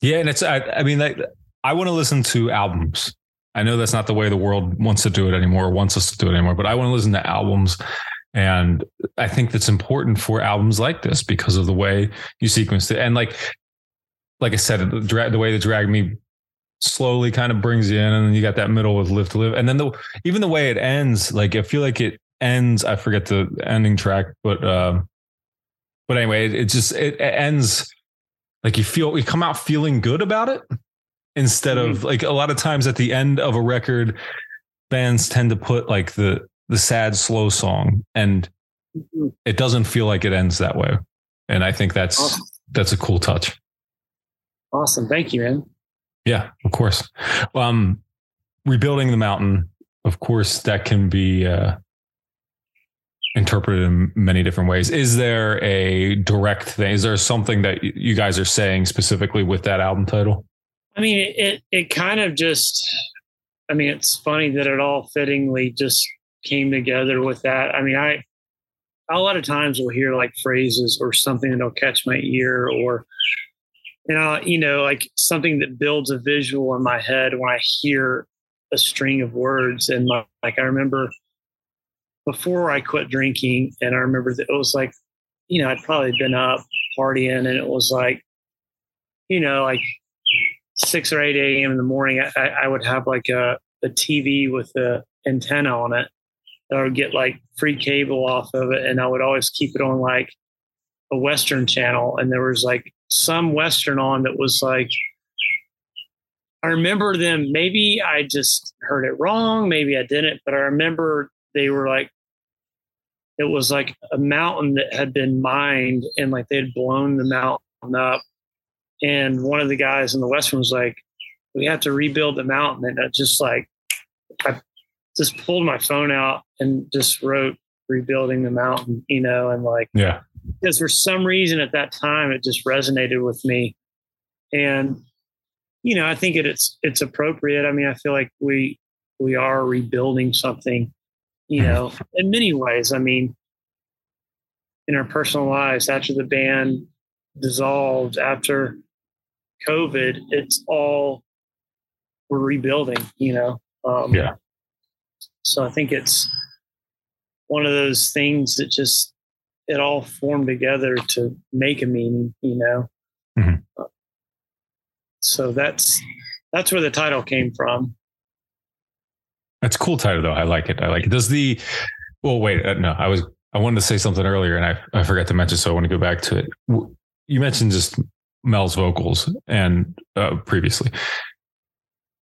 Yeah, and it's I, I mean like I want to listen to albums. I know that's not the way the world wants to do it anymore, wants us to do it anymore, but I want to listen to albums. And I think that's important for albums like this because of the way you sequence it. And like like I said, the, dra- the way the drag me slowly kind of brings you in, and then you got that middle with live to live. And then the even the way it ends, like I feel like it ends, I forget the ending track, but um but anyway, it, it just it, it ends like you feel you come out feeling good about it instead of like a lot of times at the end of a record bands tend to put like the the sad slow song and it doesn't feel like it ends that way and i think that's Awesome. that's a cool touch awesome thank you man yeah of course um rebuilding the mountain of course that can be uh interpreted in many different ways is there a direct thing is there something that you guys are saying specifically with that album title I mean, it it kind of just. I mean, it's funny that it all fittingly just came together with that. I mean, I a lot of times will hear like phrases or something that'll catch my ear, or you know, you know, like something that builds a visual in my head when I hear a string of words. And like, like I remember before I quit drinking, and I remember that it was like, you know, I'd probably been up partying, and it was like, you know, like six or eight a.m. in the morning, I, I would have like a, a TV with a antenna on it. I would get like free cable off of it, and I would always keep it on like a Western channel. And there was like some Western on that was like, I remember them. Maybe I just heard it wrong. Maybe I didn't, but I remember they were like, it was like a mountain that had been mined, and like they had blown the mountain up and one of the guys in the western was like we have to rebuild the mountain. And I just like, I just pulled my phone out and just wrote rebuilding the mountain, you know, and like, Yeah. Because for some reason at that time it just resonated with me. And you know i think it, it's it's appropriate. I mean i feel like we we are rebuilding something you know in many ways. I mean in our personal lives after the band dissolved after covid it's all we're rebuilding you know um Yeah. so i think it's one of those things that just it all formed together to make a meaning, you know. Mhm. So that's that's where the title came from. That's a cool title though. I like it. I like it. Does the well wait, uh, no, I was I wanted to say something earlier and I, I forgot to mention, so I want to go back to it. You mentioned just Mel's vocals and uh, previously.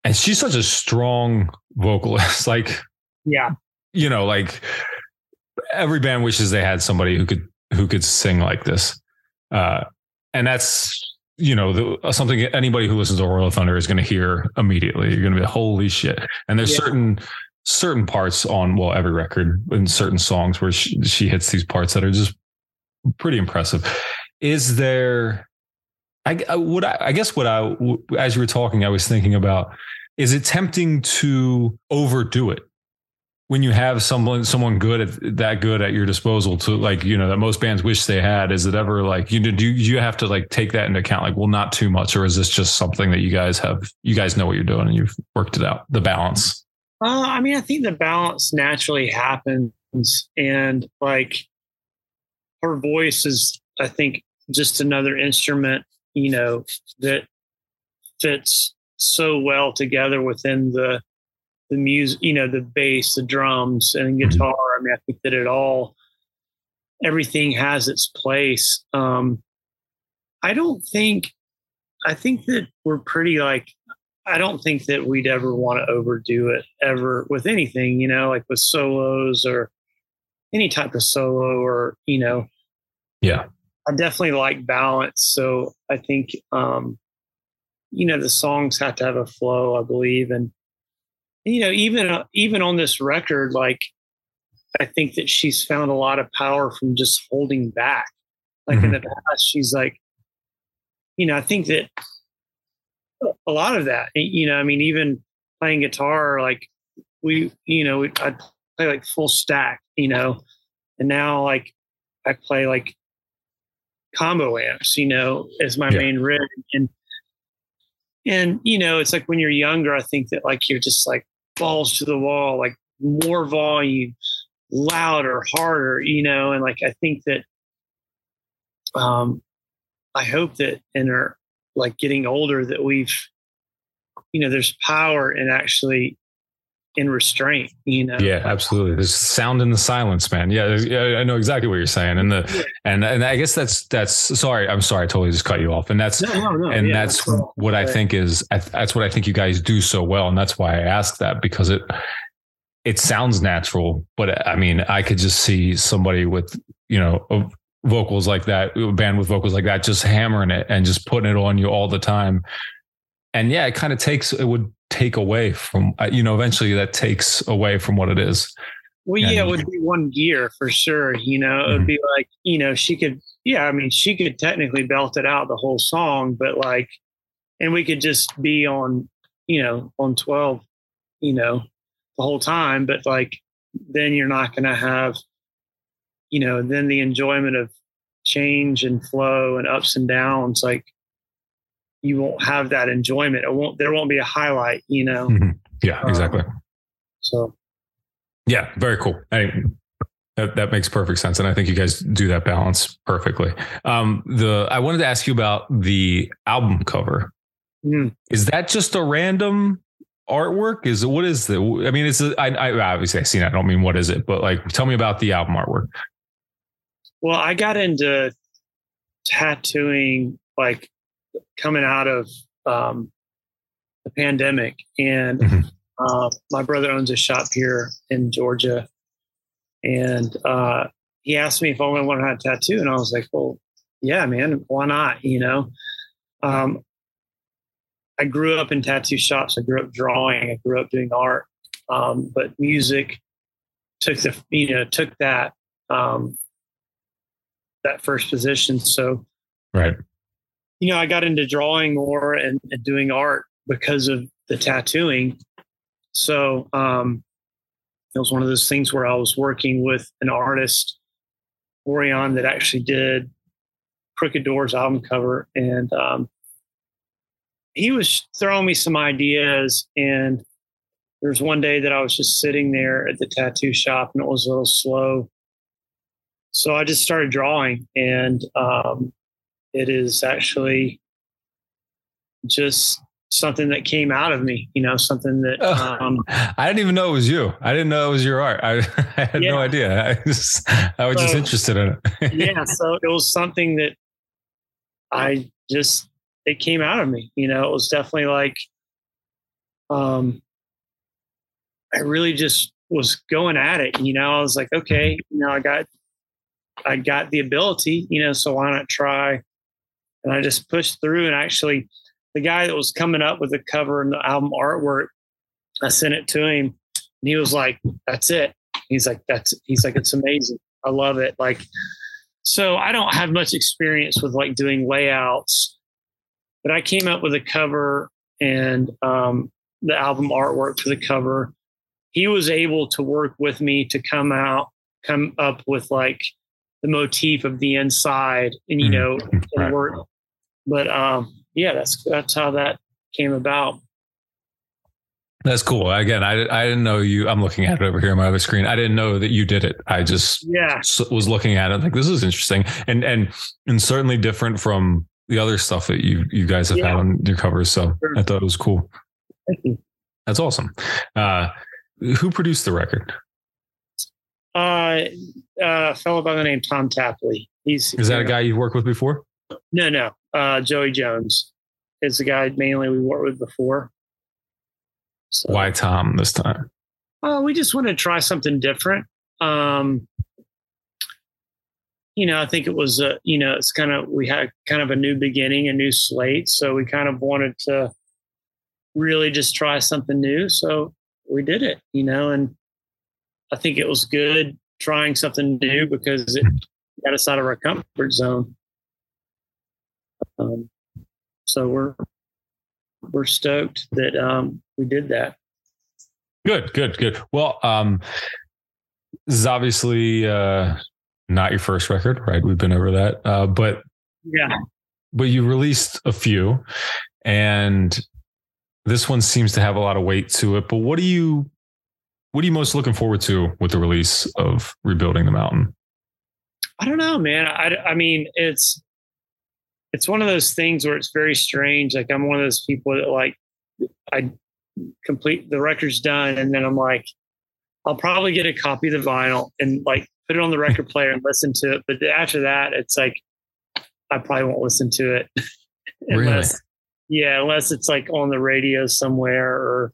And she's such a strong vocalist. like, Yeah, you know, like every band wishes they had somebody who could who could sing like this. Uh, and that's you know the, something anybody who listens to Royal Thunder is going to hear immediately. You're going to be holy shit. And there's Yeah. certain certain parts on well every record in certain songs where she, she hits these parts that are just pretty impressive. Is there? I, I would I, I guess what I as you were talking, I was thinking about is it tempting to overdo it when you have someone someone good at that good at your disposal to like you know that most bands wish they had is it ever like you do you have to like take that into account like well not too much or is this just something that you guys have you guys know what you're doing and you've worked it out the balance? Uh, I mean, I think the balance naturally happens, and like her voice is, I think, just another instrument, you know, that fits so well together within the the music, you know, the bass, the drums, and guitar. I mean, I think that it all, everything has its place. Um, I don't think, I think that we're pretty like, I don't think that we'd ever want to overdo it ever with anything, you know, like with solos or any type of solo or, you know, yeah I definitely like balance. So I think, um, you know, the songs have to have a flow, I believe. And, you know, even, uh, even on this record, like, I think that she's found a lot of power from just holding back. Like in the past, she's like, you know, I think that a lot of that, you know, I mean, even playing guitar, like we, you know, I'd play like full stack, you know, and now like I play like combo amps, you know, as my Yeah. main rig. And, and, you know, it's like when you're younger, I think that like you're just like balls to the wall, like more volume, louder, harder, you know, and like I think that, um, I hope that in our like getting older that we've, you know, there's power in actually in restraint, you know. yeah absolutely there's sound in the silence man yeah, yeah i know exactly what you're saying and the Yeah. and and i guess that's that's sorry i'm sorry i totally just cut you off and that's No, no, no. and yeah, that's all. what I think is that's what I think you guys do so well, and that's why I ask that because it it sounds natural, but I mean I could just see somebody with you know vocals like that, a band with vocals like that, just hammering it and just putting it on you all the time, and yeah, it kind of takes it would take away from uh, you know eventually that takes away from what it is. Well, yeah, it would be one gear for sure. You know, it would Mhm. be like, you know, she could, yeah, I mean, she could technically belt it out the whole song, but like, and we could just be on, you know, on 12, you know, the whole time. But like, then you're not going to have, you know, then the enjoyment of change and flow and ups and downs. Like, you won't have that enjoyment. It won't, there won't be a highlight, you know? Mhm. Yeah, exactly. So, Yeah, very cool. I, that that makes perfect sense, and I think you guys do that balance perfectly. Um, the I wanted to ask you about the album cover. mm. Is that just a random artwork? Is it what is the? I mean, it's a, I, I obviously I seen. it. I don't mean what is it, but like, tell me about the album artwork. Well, I got into tattooing like coming out of um, the pandemic, and Mhm. uh, my brother owns a shop here in Georgia, and uh, he asked me if I wanted to have a tattoo, and I was like, "Well, yeah, man, why not?" You know, um, I grew up in tattoo shops. I grew up drawing. I grew up doing art. Um, but music took the you know took that um, that first position. So Right. You know, I got into drawing more and, and doing art because of the tattooing. So um, it was one of those things where I was working with an artist, Orion, that actually did Crooked Doors album cover, and um, he was throwing me some ideas. And there was one day that I was just sitting there at the tattoo shop, and it was a little slow. So I just started drawing, and um, it is actually just something that came out of me you know something that Oh. um I didn't even know it was you. I didn't know it was your art. I, I had Yeah. no idea. I just, I was just interested in it. yeah so it was something that i just it came out of me you know it was definitely like um i really just was going at it you know i was like okay you know i got i got the ability you know so why not try and i just pushed through and actually the guy that was coming up with the cover and the album artwork i sent it to him and he was like that's it he's like that's he's like it's amazing i love it like so I don't have much experience with like doing layouts, but I came up with a cover and um, the album artwork for the cover. He was able to work with me to come out, come up with like the motif of the inside, and you Mhm. know, Right. work. But um, yeah, that's that's how that came about. That's cool. Again, I, I didn't know you. I'm looking at it over here on my other screen. I didn't know that you did it. I just Yeah, s- was looking at it like this is interesting and and and certainly different from the other stuff that you you guys have had on your covers. So Sure. I thought it was cool. thank you. That's awesome. Uh, who produced the record? Uh, uh, a fellow by the name Tom Tapley. He's Is that a guy you've worked with before? No, no. Uh, Joey Jones is the guy mainly we worked with before. So, Why Tom this time? Oh, we just wanted to try something different. Um, you know, I think it was, a, you know, it's kind of, we had kind of a new beginning, a new slate. So we kind of wanted to really just try something new. So we did it, you know, and I think it was good trying something new because it got us out of our comfort zone. Um, so we're, we're stoked that um, we did that. Good, good, good. Well, um, this is obviously uh, not your first record, right? We've been over that, uh, but Yeah. but you released a few, and this one seems to have a lot of weight to it. But what are you what are you most looking forward to with the release of Rebuilding the Mountain? I don't know, man. I, I mean, it's it's one of those things where it's very strange. Like I'm one of those people that like I complete the record's done, and then I'm like, I'll probably get a copy of the vinyl and like put it on the record player and listen to it. But after that, it's like I probably won't listen to it unless, yeah, unless it's like on the radio somewhere or.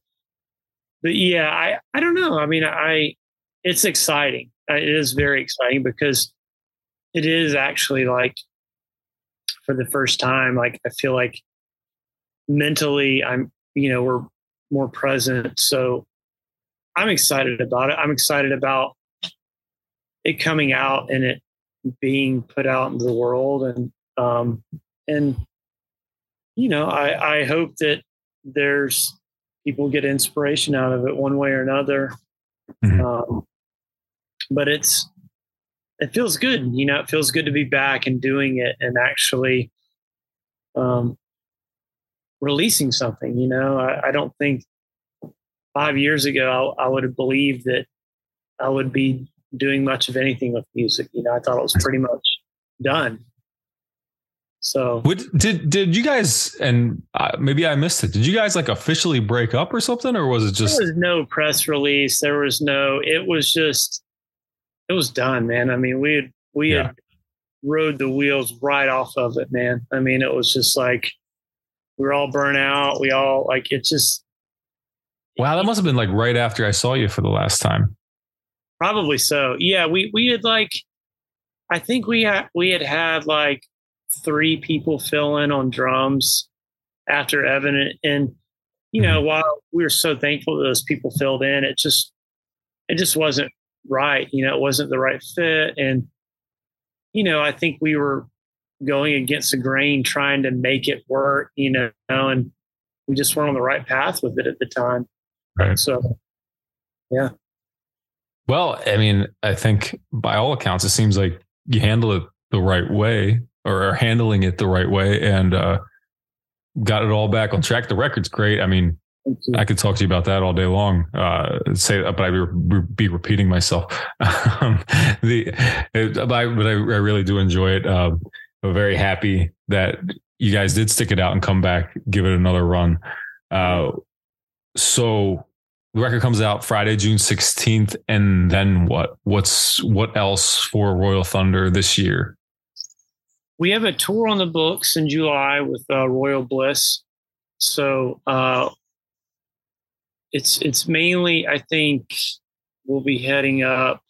But yeah, I I don't know. I mean, I it's exciting. It is very exciting because it is actually like for the first time like i feel like mentally i'm you know we're more present. So i'm excited about it. I'm excited about it coming out and it being put out into the world. And um and you know i i hope that there's people get inspiration out of it one way or another. Mhm. um but it's it feels good you know it feels good to be back and doing it and actually um releasing something you know i, I don't think five years ago I, I would have believed that i would be doing much of anything with music you know i thought it was pretty much done so What, did did you guys and uh, maybe I missed it? Did you guys like officially break up or something, or was it just there was no press release there was no it was just it was done man i mean we had we Yeah. had rode the wheels right off of it man i mean it was just like we were all burnt out we all like it just wow? That must have been like right after I saw you for the last time. probably so yeah we we had like i think we had we had had like three people fill in on drums after Evan. And, and you mm-hmm. know, while we were so thankful that those people filled in, it just it just wasn't right. You know, it wasn't the right fit. And, you know, I think we were going against the grain trying to make it work, you know, and we just weren't on the right path with it at the time. Right. So yeah. Well, I mean, I think by all accounts, it seems like you handle it the right way or are handling it the right way and uh, got it all back on track. The record's great. I mean. I could talk to you about that all day long. Uh, say, but I'd be, be repeating myself. um, the, it, but I, but I, I really do enjoy it. Um, I'm very happy that you guys did stick it out and come back, give it another run. Uh, so the record comes out Friday, June 16th. And then what? What's what else for Royal Thunder this year? we have a tour on the books in July with uh, Royal Bliss. So uh, it's it's mainly I think we'll be heading up,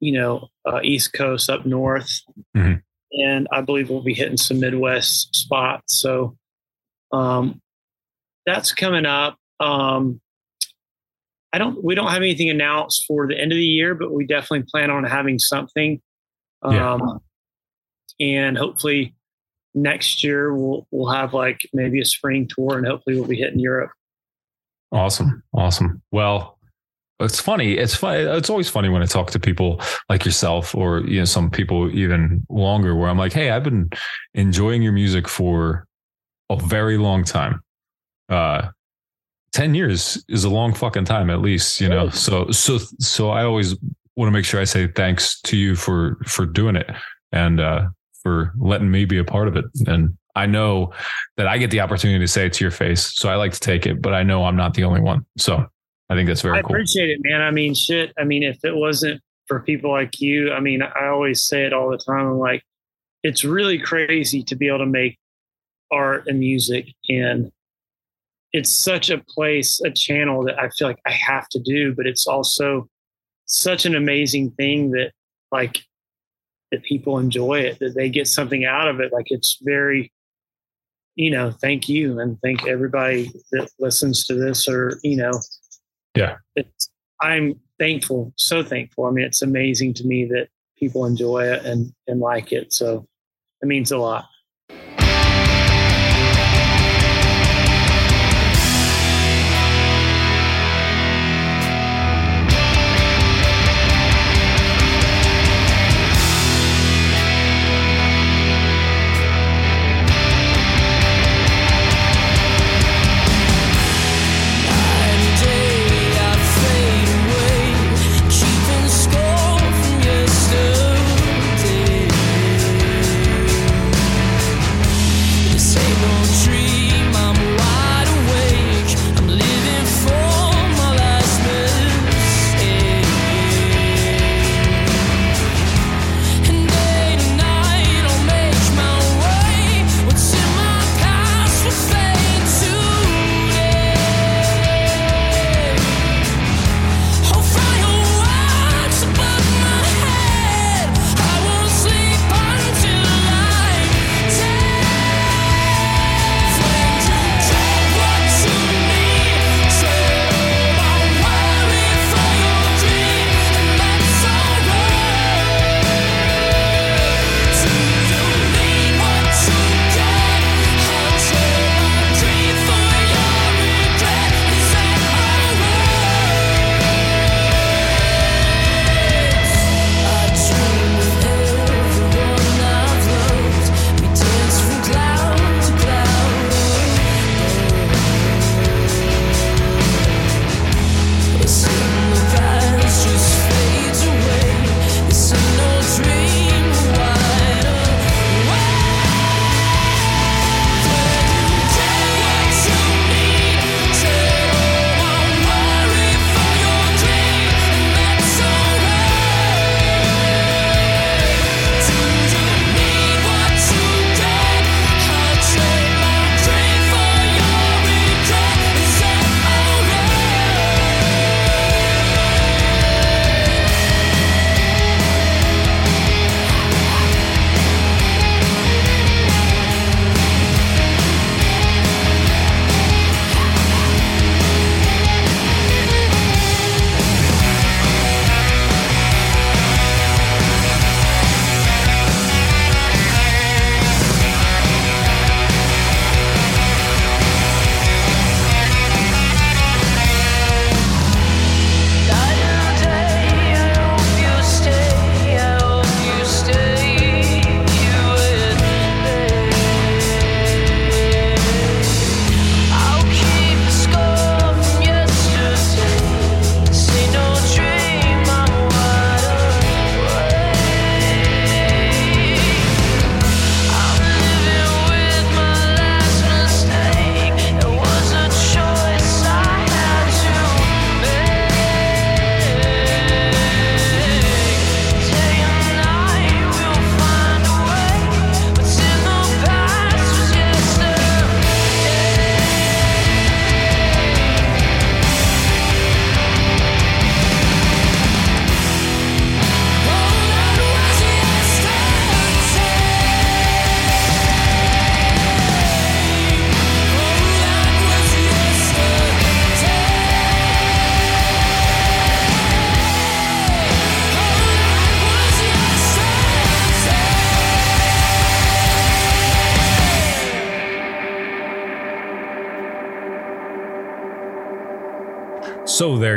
you know, uh, East Coast up north, Mhm. and I believe we'll be hitting some Midwest spots. So um, that's coming up. Um, I don't. We don't have anything announced for the end of the year, but we definitely plan on having something. Yeah. Um, and hopefully next year we'll we'll have like maybe a spring tour, and hopefully we'll be hitting Europe. Awesome. Awesome. Well, it's funny. It's funny. It's always funny when I talk to people like yourself or, you know, some people even longer where I'm like, Hey, I've been enjoying your music for a very long time. Uh, 10 years is a long fucking time, at least, you know? So, so, so I always want to make sure I say thanks to you for, for doing it and, uh, for letting me be a part of it. And I know that I get the opportunity to say it to your face. So I like to take it, but I know I'm not the only one. So I think that's very I cool. appreciate it, man. I mean, shit. I mean, if it wasn't for people like you, I mean, I always say it all the time. I'm like, it's really crazy to be able to make art and music, and it's such a place, a channel that I feel like I have to do. But it's also such an amazing thing that, like, that people enjoy it, that they get something out of it. Like, it's very you know, thank you and thank everybody that listens to this or, you know, Yeah. It's, I'm thankful, so thankful. I mean, it's amazing to me that people enjoy it and, and like it. So it means a lot.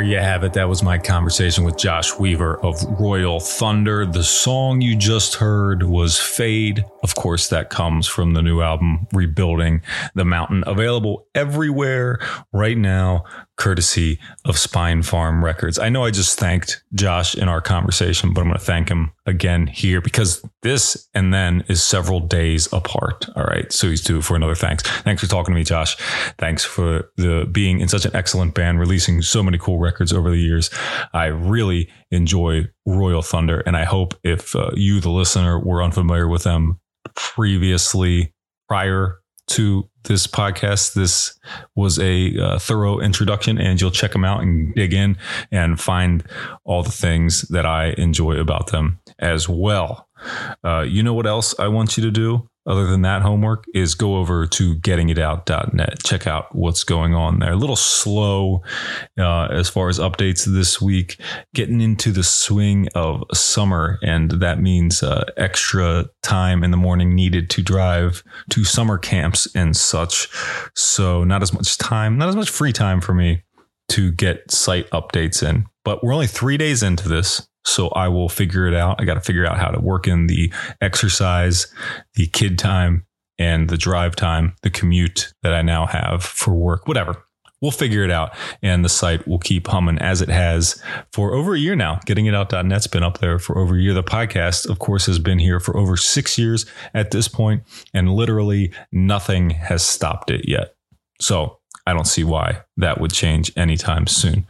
You have it. That was my conversation with Josh Weaver of Royal Thunder. The song you just heard was Fade. Of course, that comes from the new album Rebuilding the Mountain, available everywhere right now, courtesy of Spinefarm Records. I know I just thanked Josh in our conversation, but I'm going to thank him again here because this and then is several days apart. All right. So he's due for another thanks. Thanks for talking to me, Josh. Thanks for the being in such an excellent band, releasing so many cool records over the years. I really enjoy Royal Thunder, and I hope if uh, you, the listener, were unfamiliar with them previously, prior to this podcast, this was a uh, thorough introduction, and you'll check them out and dig in and find all the things that I enjoy about them as well. Uh, you know what else I want you to do? Other than that homework, is go over to gettingitout.net. Check out what's going on there. A little slow uh, as far as updates this week, getting into the swing of summer, and that means uh, extra time in the morning needed to drive to summer camps and such. So, not as much time, not as much free time for me to get site updates in. But we're only three days into this. So I will figure it out. I got to figure out how to work in the exercise, the kid time, and the drive time, the commute that I now have for work, whatever. We'll figure it out. And the site will keep humming as it has for over a year now. Gettingitout.net's been up there for over a year. The podcast, of course, has been here for over six years at this point, and literally nothing has stopped it yet. So I don't see why that would change anytime soon.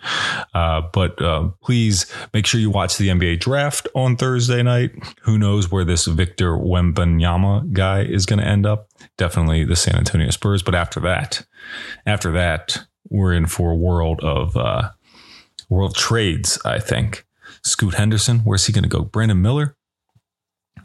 Uh, but uh, please make sure you watch the NBA draft on Thursday night. Who knows where this Victor Wembanyama guy is going to end up? Definitely the San Antonio Spurs. But after that, after that, we're in for a world of uh, world trades. I think Scoot Henderson. Where's he going to go? Brandon Miller.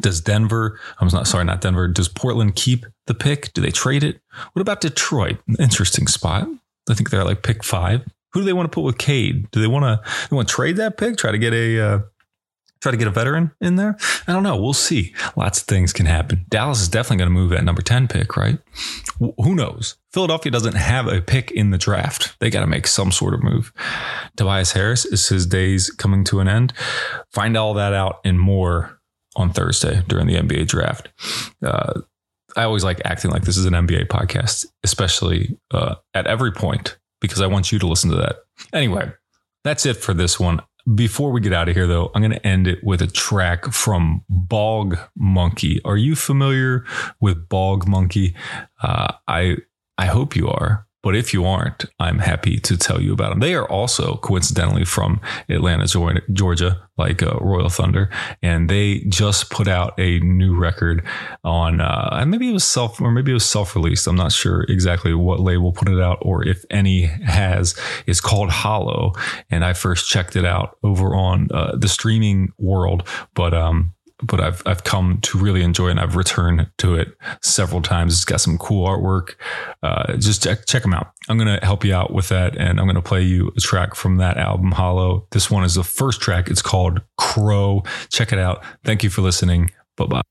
Does Denver, I'm not sorry, not Denver, does Portland keep the pick? Do they trade it? What about Detroit? Interesting spot. I think they're like pick five. Who do they want to put with Cade? Do they want to they want to trade that pick? Try to get a uh, try to get a veteran in there? I don't know. We'll see. Lots of things can happen. Dallas is definitely going to move that number 10 pick, right? W- who knows? Philadelphia doesn't have a pick in the draft. They got to make some sort of move. Tobias Harris is his days coming to an end. Find all that out and more on Thursday during the NBA draft. Uh, I always like acting like this is an NBA podcast, especially uh, at every point, because I want you to listen to that. Anyway, that's it for this one. Before we get out of here, though, I'm going to end it with a track from Bog Monkey. Are you familiar with Bog Monkey? Uh, I I hope you are. But if you aren't, I'm happy to tell you about them. They are also coincidentally from Atlanta, Georgia, like uh, Royal Thunder, and they just put out a new record on. Uh, maybe it was self, or maybe it was self-released. I'm not sure exactly what label put it out, or if any has. It's called Hollow, and I first checked it out over on uh, the streaming world, but um, but I've I've come to really enjoy it and I've returned to it several times. It's got some cool artwork. Uh, just check check them out. I'm gonna help you out with that, and I'm gonna play you a track from that album, Hollow. This one is the first track. It's called Crow. Check it out. Thank you for listening. Bye bye.